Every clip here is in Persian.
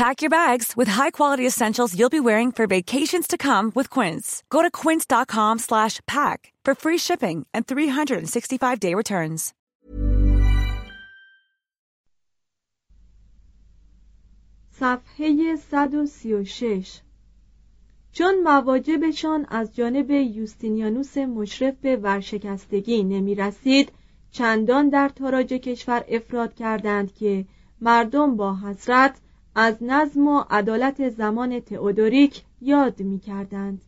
Pack your bags with high-quality essentials you'll be wearing for vacations to come with Quince. Go to quince.com slash pack for free shipping and 365-day returns. صفحه 136 چون مواجبشان از جانب یوستینیانوس مشرف به ورشکستگی نمی رسید چندان در تاراج کشور افراد کردند که مردم با حسرت از نظم و عدالت زمان تئودوریک یاد می کردند.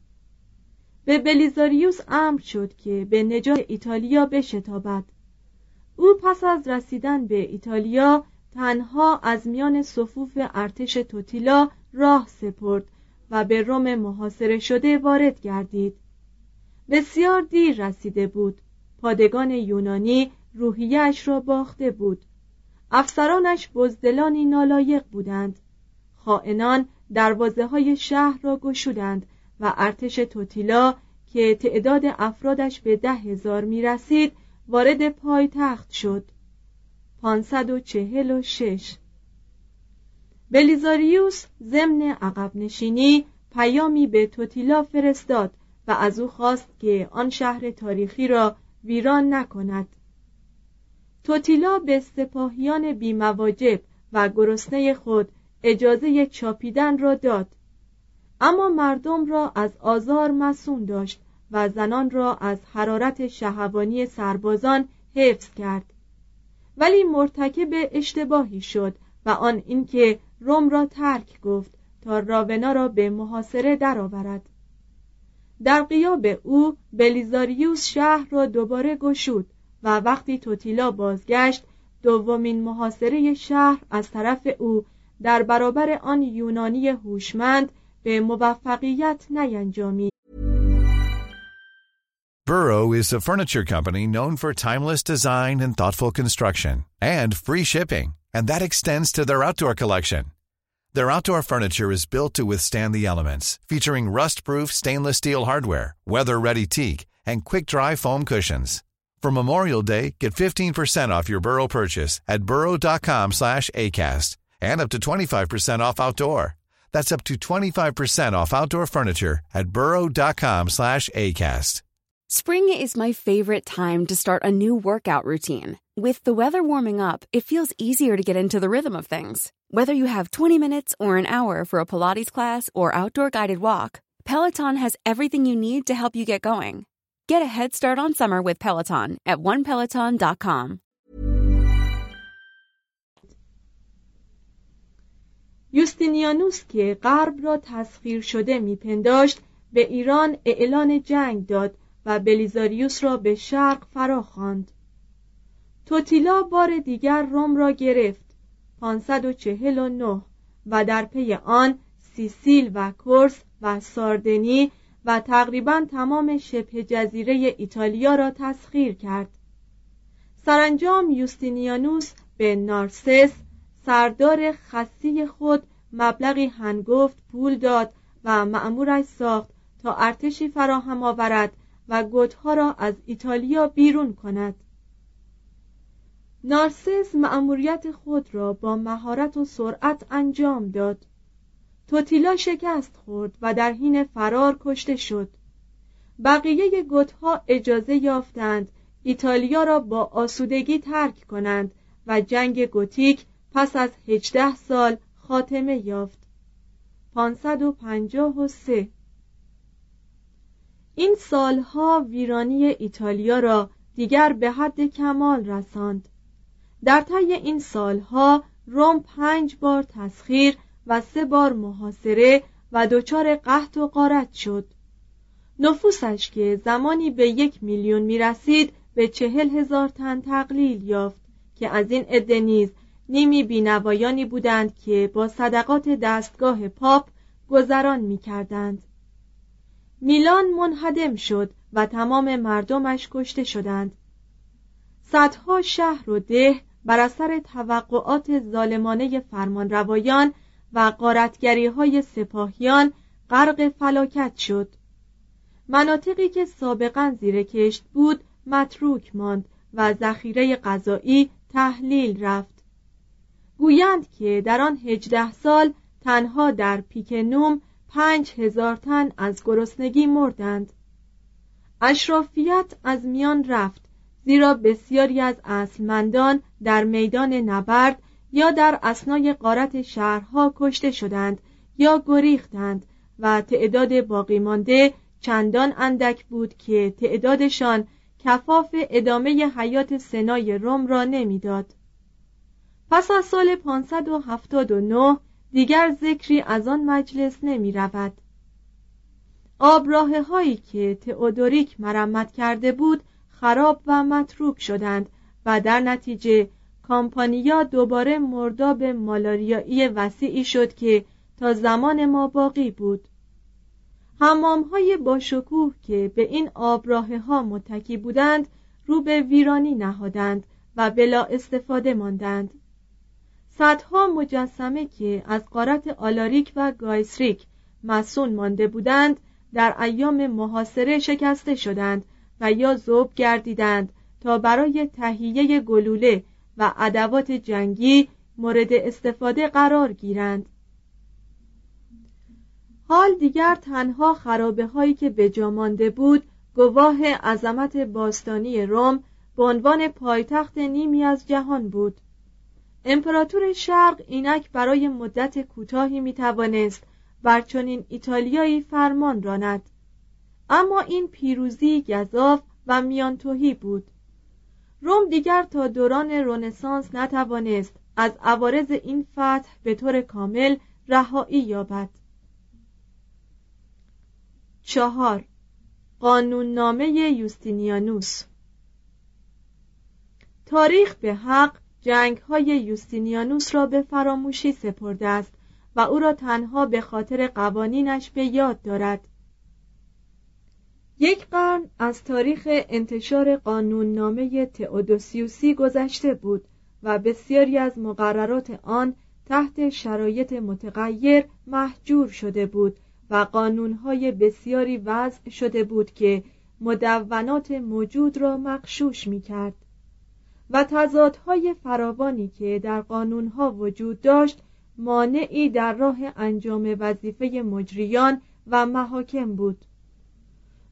به بلیزاریوس امر شد که به نجات ایتالیا بشتابد. او پس از رسیدن به ایتالیا تنها از میان صفوف ارتش توتیلا راه سپرد و به روم محاصره شده وارد گردید. بسیار دیر رسیده بود. پادگان یونانی روحیش را باخته بود. افسرانش بزدلانی نالایق بودند. خائنان دروازه های شهر را گشودند و ارتش توتیلا که تعداد افرادش به ده هزار می رسید وارد پایتخت شد. پانصد و چهل و شش. بلیزاریوس ضمن عقب نشینی پیامی به توتیلا فرستاد و از او خواست که آن شهر تاریخی را ویران نکند. توتیلا به سپاهیان بیمواجب و گرسنه خود اجازه چاپیدن را داد. اما مردم را از آزار مسون داشت و زنان را از حرارت شهوانی سربازان حفظ کرد. ولی مرتکب اشتباهی شد و آن اینکه روم را ترک گفت تا راونا را به محاصره درآورد. در قیاب او بلیزاریوس شهر را دوباره گشود و وقتی توتیلا بازگشت دومین محاصره شهر از طرف او در برابر آن یونانی هوشمند به موفقیت نینجامید Burrow is a furniture company known for timeless design and thoughtful construction and free shipping, and that extends to their outdoor collection. Their outdoor furniture is built to withstand the elements, featuring rust-proof stainless steel hardware, weather-ready teak, and quick-dry foam cushions. For Memorial Day, get 15% off your Burrow purchase at burrow.com slash ACAST and up to 25% off outdoor. That's up to 25% off outdoor furniture at burrow.com slash ACAST. Spring is my favorite time to start a new workout routine. With the weather warming up, it feels easier to get into the rhythm of things. Whether you have 20 minutes or an hour for a Pilates class or outdoor guided walk, Peloton has everything you need to help you get going. Get a head start on summer with Peloton at onepeloton.com. یوستینیانوس که غرب را تسخیر شده میپنداشت به ایران اعلان جنگ داد و بلیزاریوس را به شرق فرا خواند. توتیلا بار دیگر روم را گرفت 549 و در پی آن سیسیل و کورس و ساردنی و تقریبا تمام شبه جزیره ایتالیا را تسخیر کرد. سرانجام یوستینیانوس به نارسس سردار خصی خود مبلغی هنگفت پول داد و مأمورش ساخت تا ارتشی فراهم آورد و گوتها را از ایتالیا بیرون کند. نارسس مأموریت خود را با مهارت و سرعت انجام داد. توتیلا شکست خورد و در حین فرار کشته شد. بقیه گوتها اجازه یافتند ایتالیا را با آسودگی ترک کنند و جنگ گوتیک پس از هجده سال خاتمه یافت. 553 این سالها ویرانی ایتالیا را دیگر به حد کمال رساند. در طی این سالها روم پنج بار تسخیر و سه بار محاصره و دچار قحط و قارت شد نفوسش که زمانی به یک میلیون می رسید به چهل هزار تن تقلیل یافت که از این عده نیز نیمی بینوایانی بودند که با صدقات دستگاه پاپ گذران می کردند. میلان منهدم شد و تمام مردمش کشته شدند صدها شهر و ده بر اثر توقعات ظالمانه فرمانروایان و قارتگری های سپاهیان غرق فلاکت شد. مناطقی که سابقا زیر کشت بود متروک ماند و ذخیره غذایی تحلیل رفت. گویند که در آن هجده سال تنها در پیک نوم پنج هزار تن از گرسنگی مردند. اشرافیت از میان رفت زیرا بسیاری از اصلمندان در میدان نبرد یا در اسنای قارت شهرها کشته شدند یا گریختند و تعداد باقی مانده چندان اندک بود که تعدادشان کفاف ادامه حیات سنای روم را نمی‌داد. پس از سال 579 دیگر ذکری از آن مجلس نمی رود. آبراه هایی که تئودوریک مرمت کرده بود خراب و متروک شدند و در نتیجه کامپانیا دوباره مرداب مالاریایی وسیعی شد که تا زمان ما باقی بود. حمام های باشکوه که به این آبراه ها متکی بودند رو به ویرانی نهادند و بلا استفاده ماندند. صدها مجسمه که از قارت آلاریک و گایسریک مسون مانده بودند در ایام محاصره شکسته شدند و یا زوب گردیدند تا برای تهیه گلوله و ادوات جنگی مورد استفاده قرار گیرند. حال دیگر تنها خرابه هایی که به جا مانده بود گواه عظمت باستانی روم به عنوان پایتخت نیمی از جهان بود. امپراتور شرق اینک برای مدت کوتاهی می توانست بر چنین ایتالیایی فرمان راند. اما این پیروزی گذاف و میانتوهی بود. روم دیگر تا دوران رونسانس نتوانست از عوارض این فتح به طور کامل رهایی یابد. چهار. قانون یوستینیانوس. تاریخ به حق جنگ های یوستینیانوس را به فراموشی سپرده است و او را تنها به خاطر قوانینش به یاد دارد. یک قرن از تاریخ انتشار قانوننامه تئودوسیوسی گذشته بود و بسیاری از مقررات آن تحت شرایط متغیر محجور شده بود و قانونهای بسیاری وضع شده بود که مدونات موجود را مقشوش می کرد و تضادهای فراوانی که در قانونها وجود داشت مانعی در راه انجام وظیفه مجریان و محاکم بود.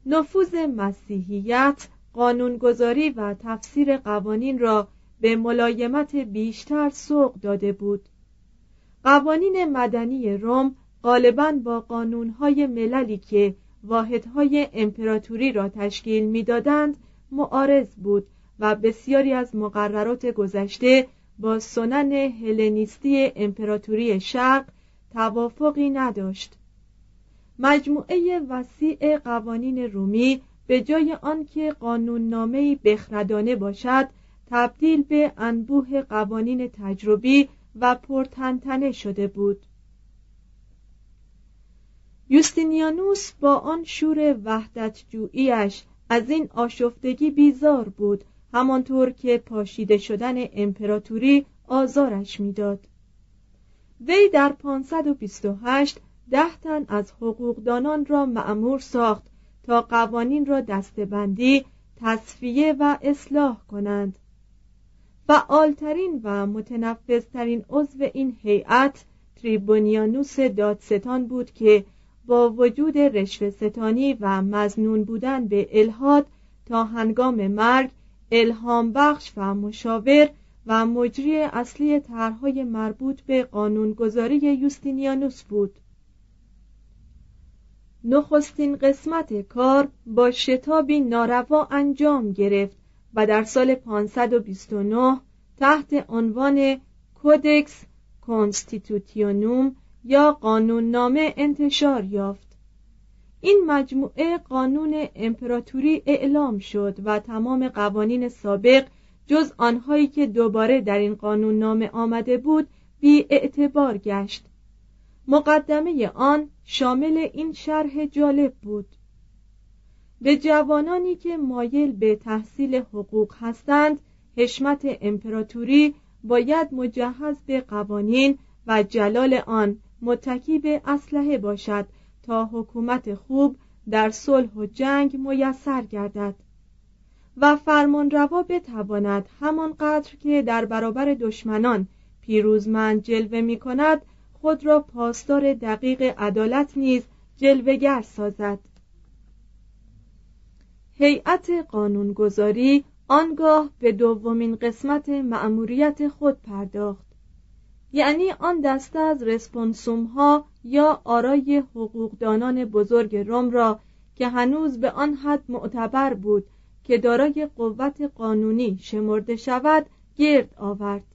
نفوذ مسیحیت قانونگذاری و تفسیر قوانین را به ملایمت بیشتر سوق داده بود. قوانین مدنی روم غالبا با قانونهای مللی که واحدهای امپراتوری را تشکیل می‌دادند معارض بود و بسیاری از مقررات گذشته با سنن هلنیستی امپراتوری شرق توافقی نداشت. مجموعه وسیع قوانین رومی به جای آنکه قانوننامه‌ای بخردانه باشد تبدیل به انبوه قوانین تجربی و پرتنتنه شده بود یوستینیانوس با آن شور وحدت جوییش از این آشفتگی بیزار بود همانطور که پاشیده شدن امپراتوری آزارش می‌داد. وی در 528 ده تن از حقوقدانان را معمور ساخت تا قوانین را دستبندی تصفیه و اصلاح کنند. فعالترین و متنفذترین عضو این هیئت تریبونیانوس دادستان بود که با وجود رشوه ستانی و مزنون بودن به الهاد تا هنگام مرگ الهام بخش و مشاور و مجری اصلی طرحهای مربوط به قانونگذاری یوستینیانوس بود. نخستین قسمت کار با شتابی ناروا انجام گرفت و در سال 529 تحت عنوان کودکس کنستیتوتیونوم یا قانوننامه انتشار یافت. این مجموعه قانون امپراتوری اعلام شد و تمام قوانین سابق جز آنهایی که دوباره در این قانون نامه آمده بود بی اعتبار گشت. مقدمه آن شامل این شرح جالب بود. به جوانانی که مایل به تحصیل حقوق هستند حشمت امپراتوری باید مجهز به قوانین و جلال آن متکی به اسلحه باشد تا حکومت خوب در صلح و جنگ میسر گردد و فرمانروا بتواند همانقدر که در برابر دشمنان پیروزمند جلوه می کند خود را پاسدار دقیق عدالت نیز جلوگر سازد. هیئت قانونگذاری آنگاه به دومین قسمت مأموریت خود پرداخت. یعنی آن دسته از رسپونسوم ها یا آرای حقوقدانان بزرگ روم را که هنوز به آن حد معتبر بود که دارای قوت قانونی شمرده شود گرد آورد.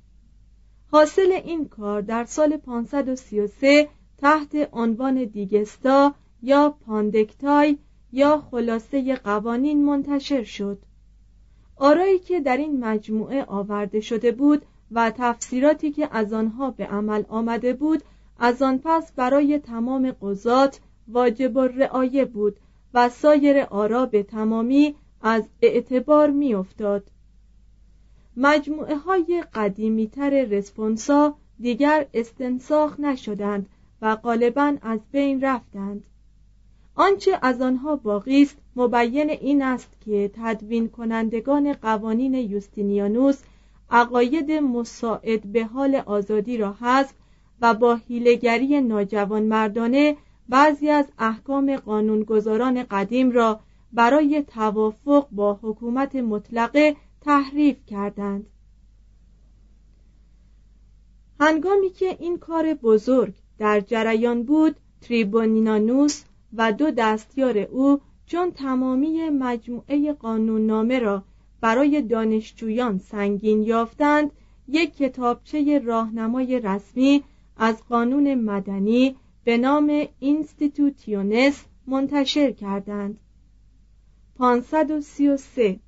حاصل این کار در سال 533 تحت عنوان دیگستا یا پاندکتای یا خلاصه قوانین منتشر شد. آرایی که در این مجموعه آورده شده بود و تفسیراتی که از آنها به عمل آمده بود از آن پس برای تمام قضات واجب رعایه بود و سایر آرا به تمامی از اعتبار میافتاد. مجموعه های قدیمی تر رسپونسا دیگر استنساخ نشدند و غالبا از بین رفتند. آنچه از آنها باقی است مبین این است که تدوین کنندگان قوانین یوستینیانوس عقاید مساعد به حال آزادی را حذف و با هیلگری ناجوان مردانه بعضی از احکام قانونگذاران قدیم را برای توافق با حکومت مطلقه تحریف کردند. هنگامی که این کار بزرگ در جریان بود تریبونینانوس و دو دستیار او چون تمامی مجموعه قانوننامه را برای دانشجویان سنگین یافتند یک کتابچه راهنمای رسمی از قانون مدنی به نام اینستیتوتیونس منتشر کردند. 533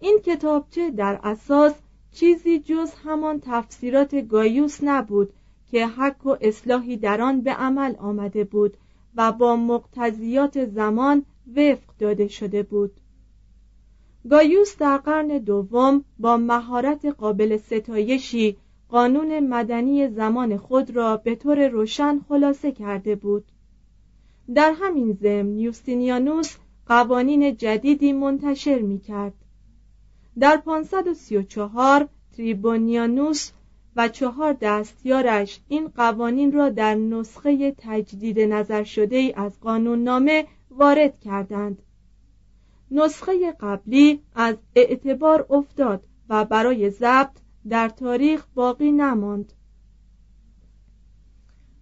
این کتابچه در اساس چیزی جز همان تفسیرات گایوس نبود که حک و اصلاحی در آن به عمل آمده بود و با مقتضیات زمان وفق داده شده بود. گایوس در قرن دوم با مهارت قابل ستایشی قانون مدنی زمان خود را به طور روشن خلاصه کرده بود. در همین ضمن یوستینیانوس قوانین جدیدی منتشر می کرد در 534 تریبونیانوس و چهار دستیارش این قوانین را در نسخه تجدید نظر شده ای از قانون نامه وارد کردند. نسخه قبلی از اعتبار افتاد و برای ضبط در تاریخ باقی نماند.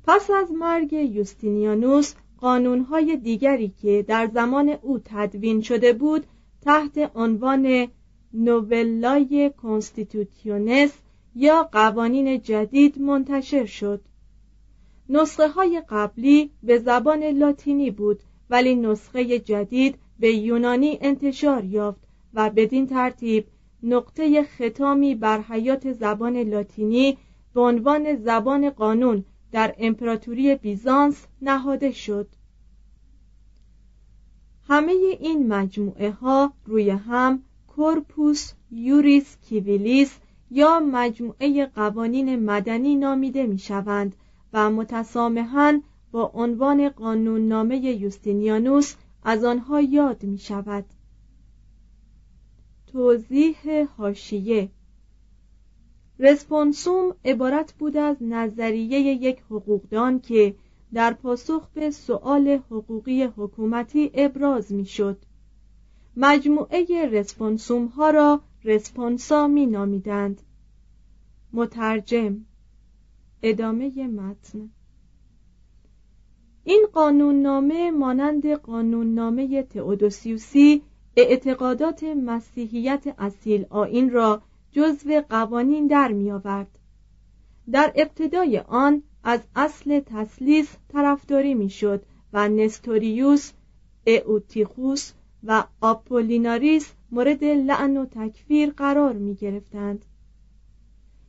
پس از مرگ یوستینیانوس قانونهای دیگری که در زمان او تدوین شده بود تحت عنوان نوولای کنستیتوتیونس یا قوانین جدید منتشر شد. نسخه های قبلی به زبان لاتینی بود ولی نسخه جدید به یونانی انتشار یافت و بدین ترتیب نقطه ختامی بر حیات زبان لاتینی به عنوان زبان قانون در امپراتوری بیزانس نهاده شد. همه این مجموعه ها روی هم کورپوس یوریس کیویلیس یا مجموعه قوانین مدنی نامیده می شوند و متسامحاً با عنوان قانوننامه یوستینیانوس از آنها یاد می شود توضیح هاشیه رسپونسوم عبارت بود از نظریه یک حقوقدان که در پاسخ به سؤال حقوقی حکومتی ابراز می شد. مجموعه رسپونسوم ها را رسپونسا می نامیدند. مترجم ادامه متن این قانوننامه مانند قانوننامه تئودوسیوسی اعتقادات مسیحیت اصیل آین را جزو قوانین در می آورد. در ابتدای آن از اصل تسلیس طرفداری می‌شد و نستوریوس اوتیخوس و آپولیناریس مورد لعن و تکفیر قرار می گرفتند.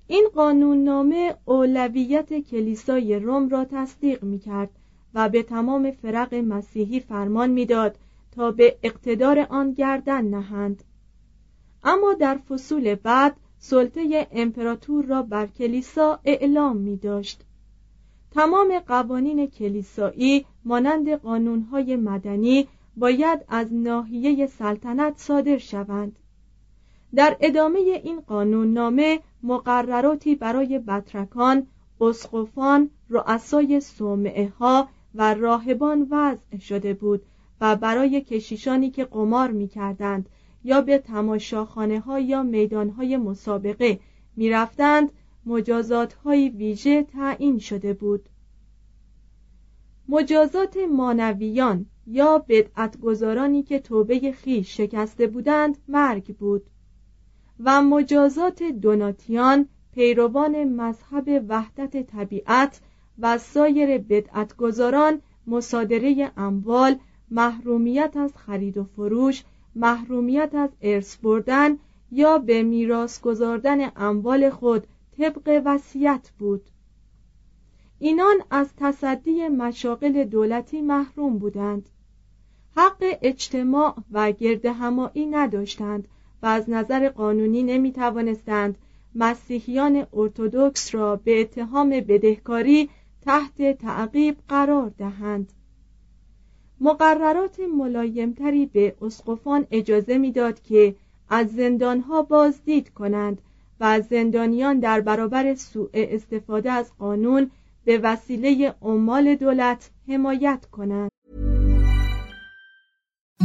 این قانوننامه اولویت کلیسای روم را تصدیق می کرد و به تمام فرق مسیحی فرمان می‌داد تا به اقتدار آن گردن نهند اما در فصول بعد سلطه امپراتور را بر کلیسا اعلام می داشت تمام قوانین کلیسایی مانند قانونهای مدنی باید از ناحیه سلطنت صادر شوند. در ادامه این قانون نامه مقرراتی برای بطرکان، اسقفان، رؤسای صومعه ها و راهبان وضع شده بود و برای کشیشانی که قمار می کردند یا به تماشاخانه ها یا میدان های مسابقه می رفتند مجازات های ویژه تعیین شده بود. مجازات مانویان یا بدعتگذارانی که توبه خیش شکسته بودند مرگ بود. و مجازات دوناتیان پیروان مذهب وحدت طبیعت و سایر بدعتگذاران مصادره اموال محرومیت از خرید و فروش محرومیت از ارث بردن یا به میراث گذاردن اموال خود طبق وصیت بود. اینان از تصدی مشاغل دولتی محروم بودند. حق اجتماع و گرد همایی نداشتند و از نظر قانونی نمی توانستند مسیحیان ارتودکس را به اتهام بدهکاری تحت تعقیب قرار دهند. مقررات ملایمتری به اسقفان اجازه می‌داد که از زندانها بازدید کنند و زندانیان در برابر سوء استفاده از قانون به وسیله عمال دولت حمایت کنند.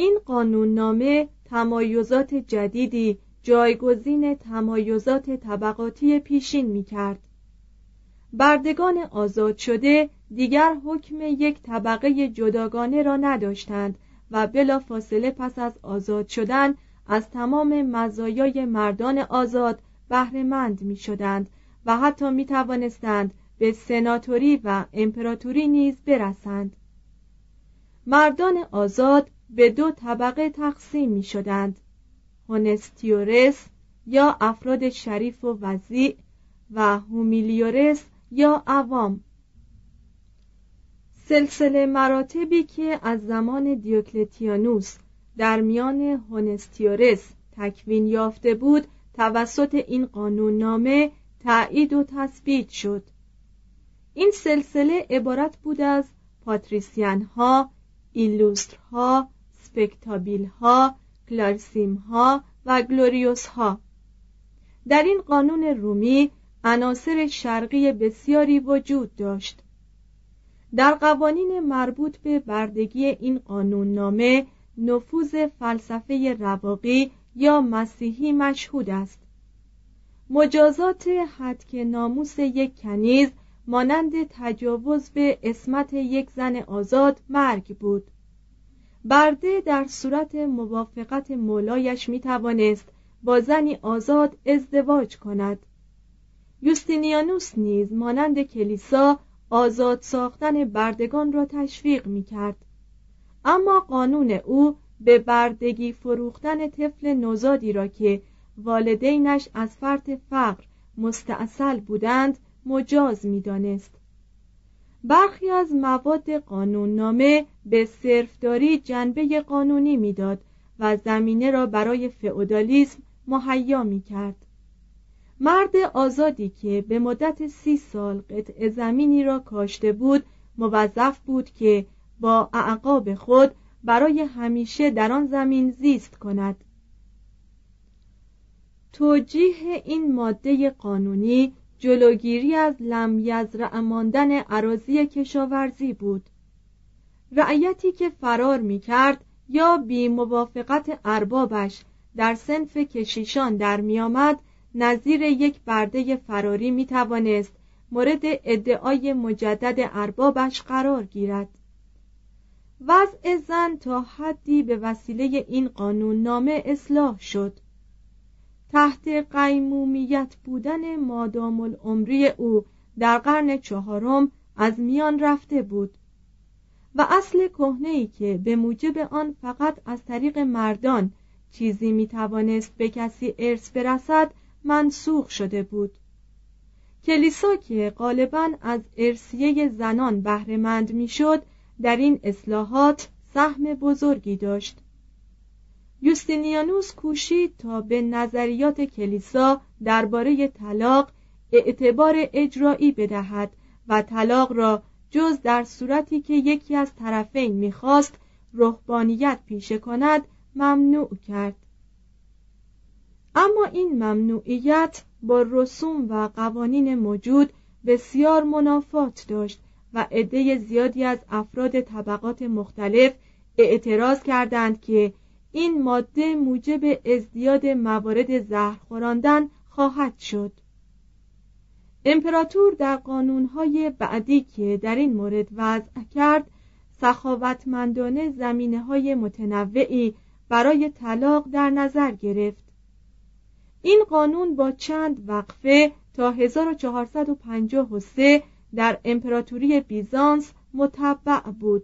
این قانوننامه تمایزات جدیدی جایگزین تمایزات طبقاتی پیشین می کرد. بردگان آزاد شده دیگر حکم یک طبقه جداگانه را نداشتند و بلا فاصله پس از آزاد شدن از تمام مزایای مردان آزاد بهرهمند می شدند و حتی می توانستند به سناتوری و امپراتوری نیز برسند مردان آزاد به دو طبقه تقسیم می شدند هونستیورس یا افراد شریف و وضیع و هومیلیورس یا عوام. سلسله مراتبی که از زمان دیوکلتیانوس در میان هونستیورس تکوین یافته بود توسط این قانون نامه تایید و تثبیت شد. این سلسله عبارت بود از پاتریسیان ها ایلوستر ها سپکتابیل ها کلارسیم ها و گلوریوس ها در این قانون رومی عناصر شرقی بسیاری وجود داشت. در قوانین مربوط به بردگی این قانون نامه نفوذ فلسفه رواقی یا مسیحی مشهود است. مجازات حدک ناموس یک کنیز مانند تجاوز به اسمت یک زن آزاد مرگ بود. برده در صورت موافقت مولایش می توانست با زنی آزاد ازدواج کند. یوستینیانوس نیز مانند کلیسا آزاد ساختن بردگان را تشویق می کرد اما قانون او به بردگی فروختن طفل نوزادی را که والدینش از فرط فقر مستاصل بودند مجاز می‌دانست. برخی از مواد قانون نامه به صرفداری جنبه قانونی می‌داد و زمینه را برای فئودالیسم مهیا می کرد مرد آزادی که به مدت سی سال قطع زمینی را کاشته بود موظف بود که با اعقاب خود برای همیشه در آن زمین زیست کند. توجیه این ماده قانونی جلوگیری از لم یزرع ماندن عراضی کشاورزی بود. رعیتی که فرار می کرد یا بی موافقت اربابش در سنف کشیشان در می آمد نظیر یک برده فراری می توانست مورد ادعای مجدد اربابش قرار گیرد. وضع زن تا حدی به وسیله این قانون نامه اصلاح شد. تحت قیمومیت بودن مادام العمری او در قرن چهارم از میان رفته بود و اصل کهنه ای که به موجب آن فقط از طریق مردان چیزی می توانست به کسی ارث برسد منسوخ شده بود. کلیسا که غالبا از ارسیه زنان بهرهمند می‌شد در این اصلاحات سهم بزرگی داشت. یوستینیانوس کوشید تا به نظریات کلیسا درباره طلاق اعتبار اجرایی بدهد و طلاق را جز در صورتی که یکی از طرفین می‌خواست رهبانیت پیشه کند ممنوع کرد. اما این ممنوعیت با رسوم و قوانین موجود بسیار منافات داشت و عده زیادی از افراد طبقات مختلف اعتراض کردند که این ماده موجب ازدیاد موارد زهر خوراندن خواهد شد. امپراتور در قانونهای بعدی که در این مورد وضع کرد سخاوتمندانه زمینه های متنوعی برای طلاق در نظر گرفت. این قانون با چند وقفه تا 1453 در امپراتوری بیزانس متبع بود.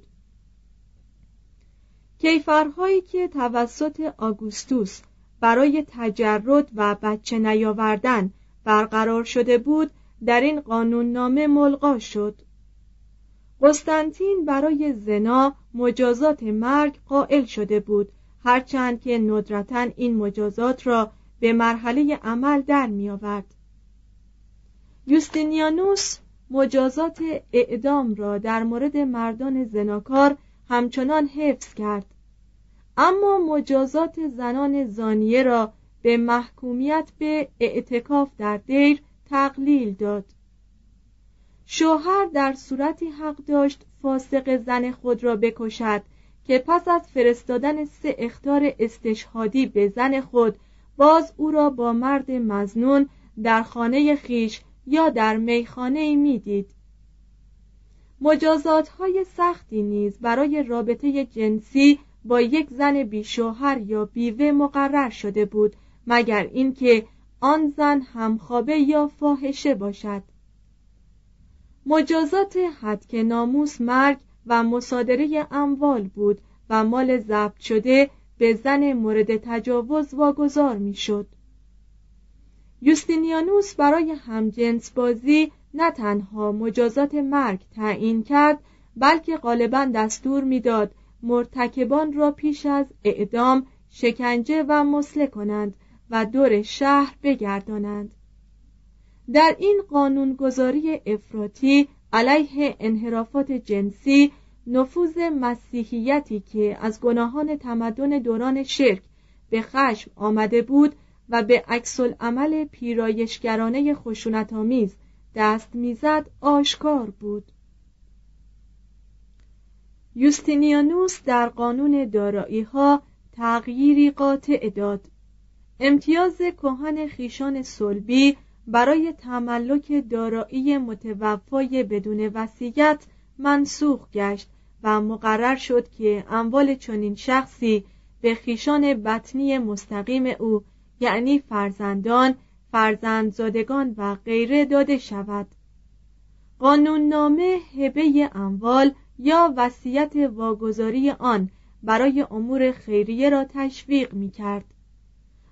کیفرهایی که توسط آگوستوس برای تجرد و بچه نیاوردن برقرار شده بود در این قانون نامه ملغا شد. قسطنطین برای زنا مجازات مرگ قائل شده بود هرچند که ندرتا این مجازات را به مرحله عمل در می آورد یوستینیانوس مجازات اعدام را در مورد مردان زناکار همچنان حفظ کرد. اما مجازات زنان زانیه را به محکومیت به اعتکاف در دیر تقلیل داد. شوهر در صورتی حق داشت فاسق زن خود را بکشد که پس از فرستادن سه اختار استشهادی به زن خود باز او را با مرد مزنون در خانه خیش یا در میخانه می‌دید. مجازات های سختی نیز برای رابطه جنسی با یک زن بیشوهر یا بیوه مقرر شده بود مگر اینکه آن زن همخوابه یا فاحشه باشد مجازات حد که ناموس مرگ و مصادره اموال بود و مال ضبط شده به زن مورد تجاوز واگذار می‌شد. یوستینیانوس برای همجنس بازی نه تنها مجازات مرگ تعیین کرد بلکه غالبا دستور می‌داد مرتکبان را پیش از اعدام شکنجه و مسله کنند و دور شهر بگردانند. در این قانونگذاری افراطی علیه انحرافات جنسی نفوذ مسیحیتی که از گناهان تمدن دوران شرک به خشم آمده بود و به عکس عمل پیرایشگرانه خشونتآمیز دست می‌زد آشکار بود. یوستینیانوس در قانون دارایی ها تغییری قاطع داد. امتیاز کهن خیشان صلبی برای تملک دارایی متوفای بدون وصیت منسوخ گشت و مقرر شد که اموال چنین شخصی به خیشان بطنی مستقیم او یعنی فرزندان، فرزندزادگان و غیره داده شود. قانون نامه هبه اموال یا وصیت واگذاری آن برای امور خیریه را تشویق می کرد.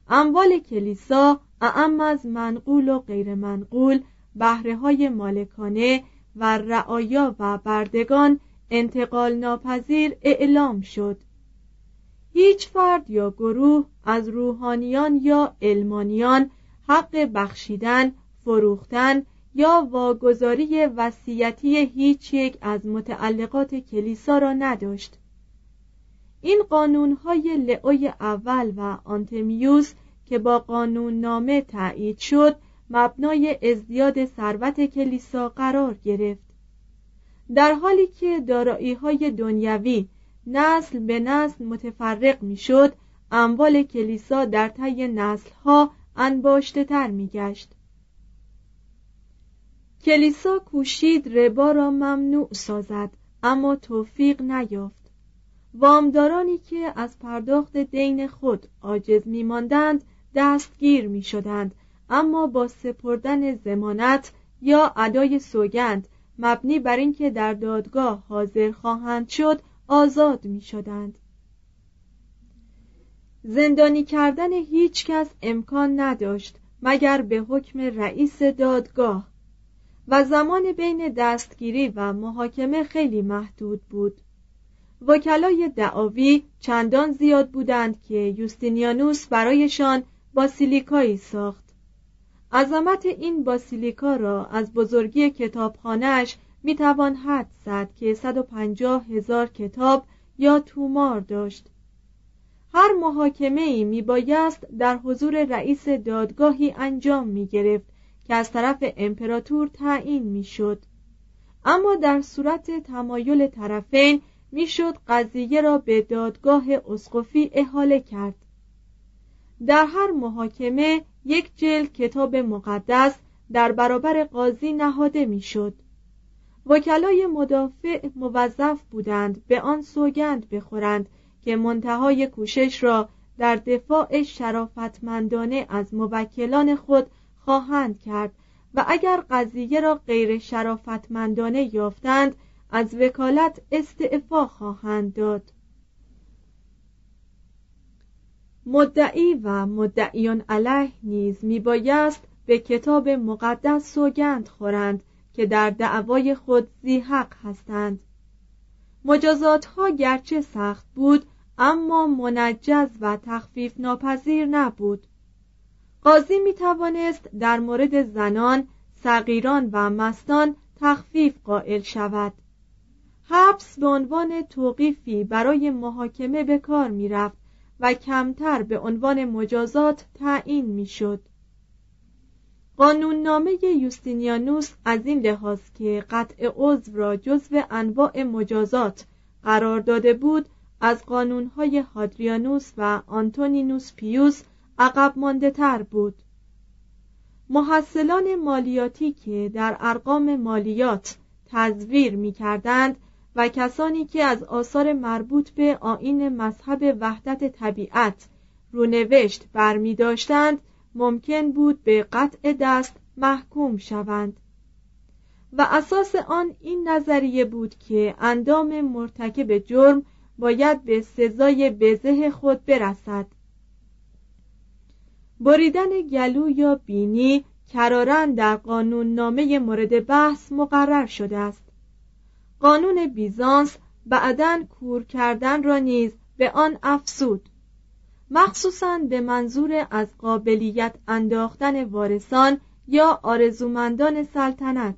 اموال کلیسا اعم از منقول و غیر منقول بهره های مالکانه و رعایا و بردگان انتقال ناپذیر اعلام شد. هیچ فرد یا گروه از روحانیان یا علمانیان حق بخشیدن، فروختن یا واگذاری وصیتی هیچ یک از متعلقات کلیسا را نداشت. این قانونهای لعوی اول و آنتمیوس که با قانون نامه تایید شد مبنای ازدیاد ثروت کلیسا قرار گرفت. در حالی که دارایی های دنیوی نسل به نسل متفرق می‌شد اموال کلیسا در طی نسل ها انباشته تر می گشت. کلیسا کوشید ربا را ممنوع سازد اما توفیق نیافت وامدارانی که از پرداخت دین خود عاجز میماندند دستگیر می شدند اما با سپردن زمانت یا ادای سوگند مبنی بر اینکه در دادگاه حاضر خواهند شد آزاد می شدند زندانی کردن هیچ کس امکان نداشت مگر به حکم رئیس دادگاه. و زمان بین دستگیری و محاکمه خیلی محدود بود. وکلای دعاوی چندان زیاد بودند که یوستینیانوس برایشان باسیلیکایی ساخت. عظمت این باسیلیکا را از بزرگی کتابخانهاش می‌توان حد زد که 150 هزار کتاب یا تومار داشت. هر محاکمه ای می بایست در حضور رئیس دادگاهی انجام می گرفت که از طرف امپراتور تعیین می شد. اما در صورت تمایل طرفین می‌شد قضیه را به دادگاه اسقفی احاله کرد در هر محاکمه یک جلد کتاب مقدس در برابر قاضی نهاده می‌شد وکلای مدافع موظف بودند به آن سوگند بخورند که منتهای کوشش را در دفاع شرافتمندانه از موکلان خود خواهند کرد و اگر قضیه را غیر شرافتمندانه یافتند از وکالت استعفا خواهند داد. مدعی و مدعیان علیه نیز میبایست به کتاب مقدس سوگند خورند که در دعوای خود زی حق هستند. مجازات ها گرچه سخت بود اما منجز و تخفیف ناپذیر نبود. قاضی می توانست در مورد زنان، صغیران و مستان تخفیف قائل شود. حبس به عنوان توقیفی برای محاکمه به کار می رفت و کمتر به عنوان مجازات تعیین می شد قانون نامه یوستینیانوس از این لحاظ که قطع عضو را جزو انواع مجازات قرار داده بود از قانونهای هادریانوس و آنتونینوس پیوس عقب مانده تر بود. محصلان مالیاتی که در ارقام مالیات تزویر می کردند و کسانی که از آثار مربوط به آین مذهب وحدت طبیعت رونوشت برمی داشتند ممکن بود به قطع دست محکوم شوند. و اساس آن این نظریه بود که اندام مرتکب جرم باید به سزای بزه خود برسد. بریدن گلو یا بینی کرارن در قانون نامه مورد بحث مقرر شده است. قانون بیزانس بعدا کور کردن را نیز به آن افسود مخصوصا به منظور از قابلیت انداختن وارثان یا آرزومندان سلطنت.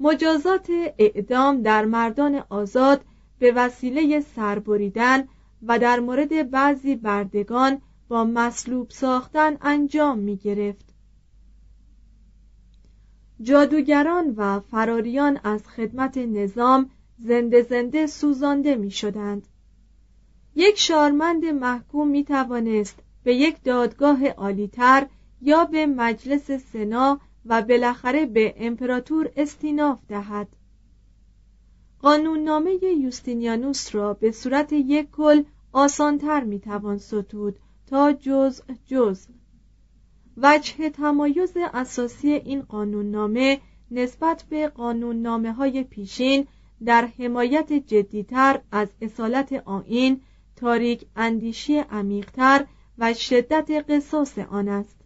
مجازات اعدام در مردان آزاد به وسیله سربریدن و در مورد بعضی بردگان با مصلوب ساختن انجام می گرفت. جادوگران و فراریان از خدمت نظام زنده زنده سوزانده می شدند. یک شارمند محکوم می توانست به یک دادگاه عالیتر یا به مجلس سنا و بالاخره به امپراتور استیناف دهد قانوننامه یوستینیانوس را به صورت یک کل آسانتر می‌توان ستود تا جزء جزء وجه تمایز اساسی این قانوننامه نسبت به قانوننامه های پیشین در حمایت جدیتر از اصالت آین تاریک اندیشی عمیقتر و شدت قصاص آن است.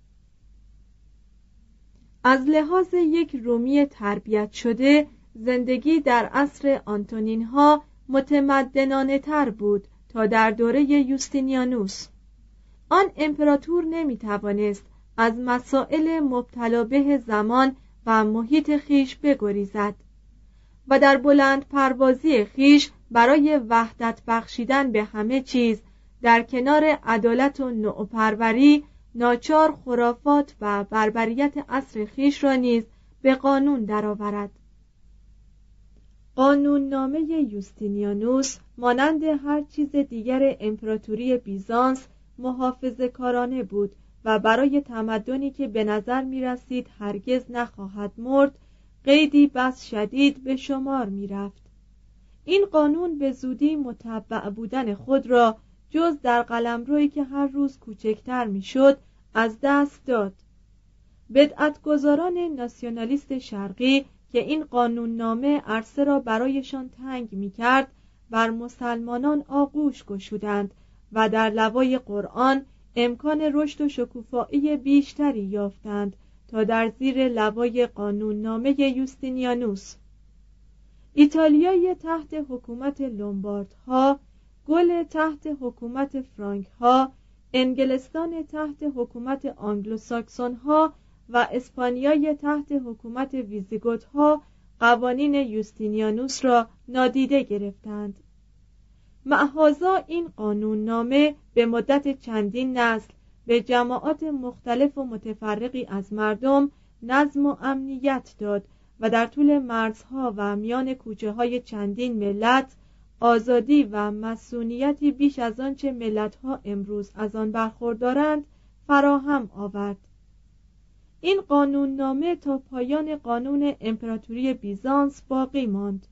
از لحاظ یک رومی تربیت شده زندگی در عصر آنتونین ها متمدنانه تر بود تا در دوره یوستینیانوس. آن امپراتور نمی توانست از مسائل مبتلا به زمان و محیط خیش بگریزد و در بلند پروازی خیش برای وحدت بخشیدن به همه چیز در کنار عدالت و نوپروری ناچار خرافات و بربریت اصر خیش را نیز به قانون درآورد. قانون نامه یوستینیانوس مانند هر چیز دیگر امپراتوری بیزانس محافظ کارانه بود و برای تمدنی که به نظر می رسید هرگز نخواهد مرد قیدی بس شدید به شمار می رفت. این قانون به زودی متبع بودن خود را جز در قلمرویی که هر روز کوچکتر می‌شد از دست داد بدعتگذاران ناسیونالیست شرقی که این قانون نامه عرصه را برایشان تنگ می کرد بر مسلمانان آغوش گشودند و در لوای قرآن امکان رشد و شکوفایی بیشتری یافتند تا در زیر لوای قانون نامه یوستینیانوس. ایتالیای تحت حکومت لومباردها گل تحت حکومت فرانک ها انگلستان تحت حکومت آنگلوساکسون ها و اسپانیای تحت حکومت ویزیگوت ها قوانین یوستینیانوس را نادیده گرفتند. معهازا این قانون نامه به مدت چندین نسل به جماعات مختلف و متفرقی از مردم نظم و امنیت داد و در طول مرزها و میان کوچه های چندین ملت آزادی و مسئولیتی بیش از آنچه ملتها امروز از آن برخوردارند فراهم آورد. این قانون نامه تا پایان قانون امپراتوری بیزانس باقی ماند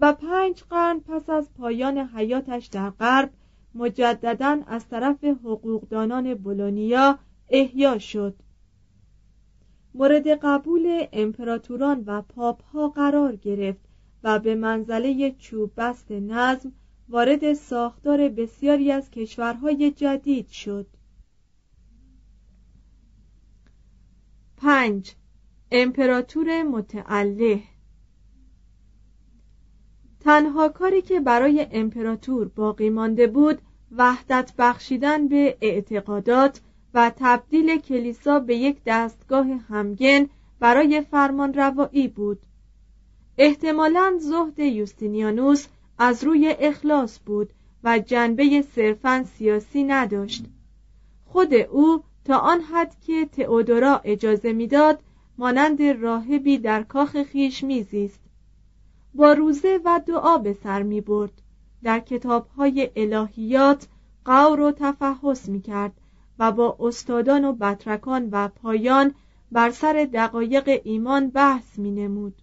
و پنج قرن پس از پایان حیاتش در غرب مجددا از طرف حقوقدانان بولونیا احیا شد. مورد قبول امپراتوران و پاپ ها قرار گرفت و به منزله چوب بست نظم وارد ساختار بسیاری از کشورهای جدید شد. پنج. امپراتور متعله تنها کاری که برای امپراتور باقی مانده بود وحدت بخشیدن به اعتقادات و تبدیل کلیسا به یک دستگاه همگن برای فرمان روایی بود. احتمالا زهد یوستینیانوس از روی اخلاص بود و جنبه صرفا سیاسی نداشت. خود او تا آن حد که تئودورا اجازه می‌داد مانند راهبی در کاخ خیش میزیست. با روزه و دعا به سر می برد در کتابهای الهیات قور و تفحص می کرد و با استادان و بطرکان و پایان بر سر دقایق ایمان بحث می نمود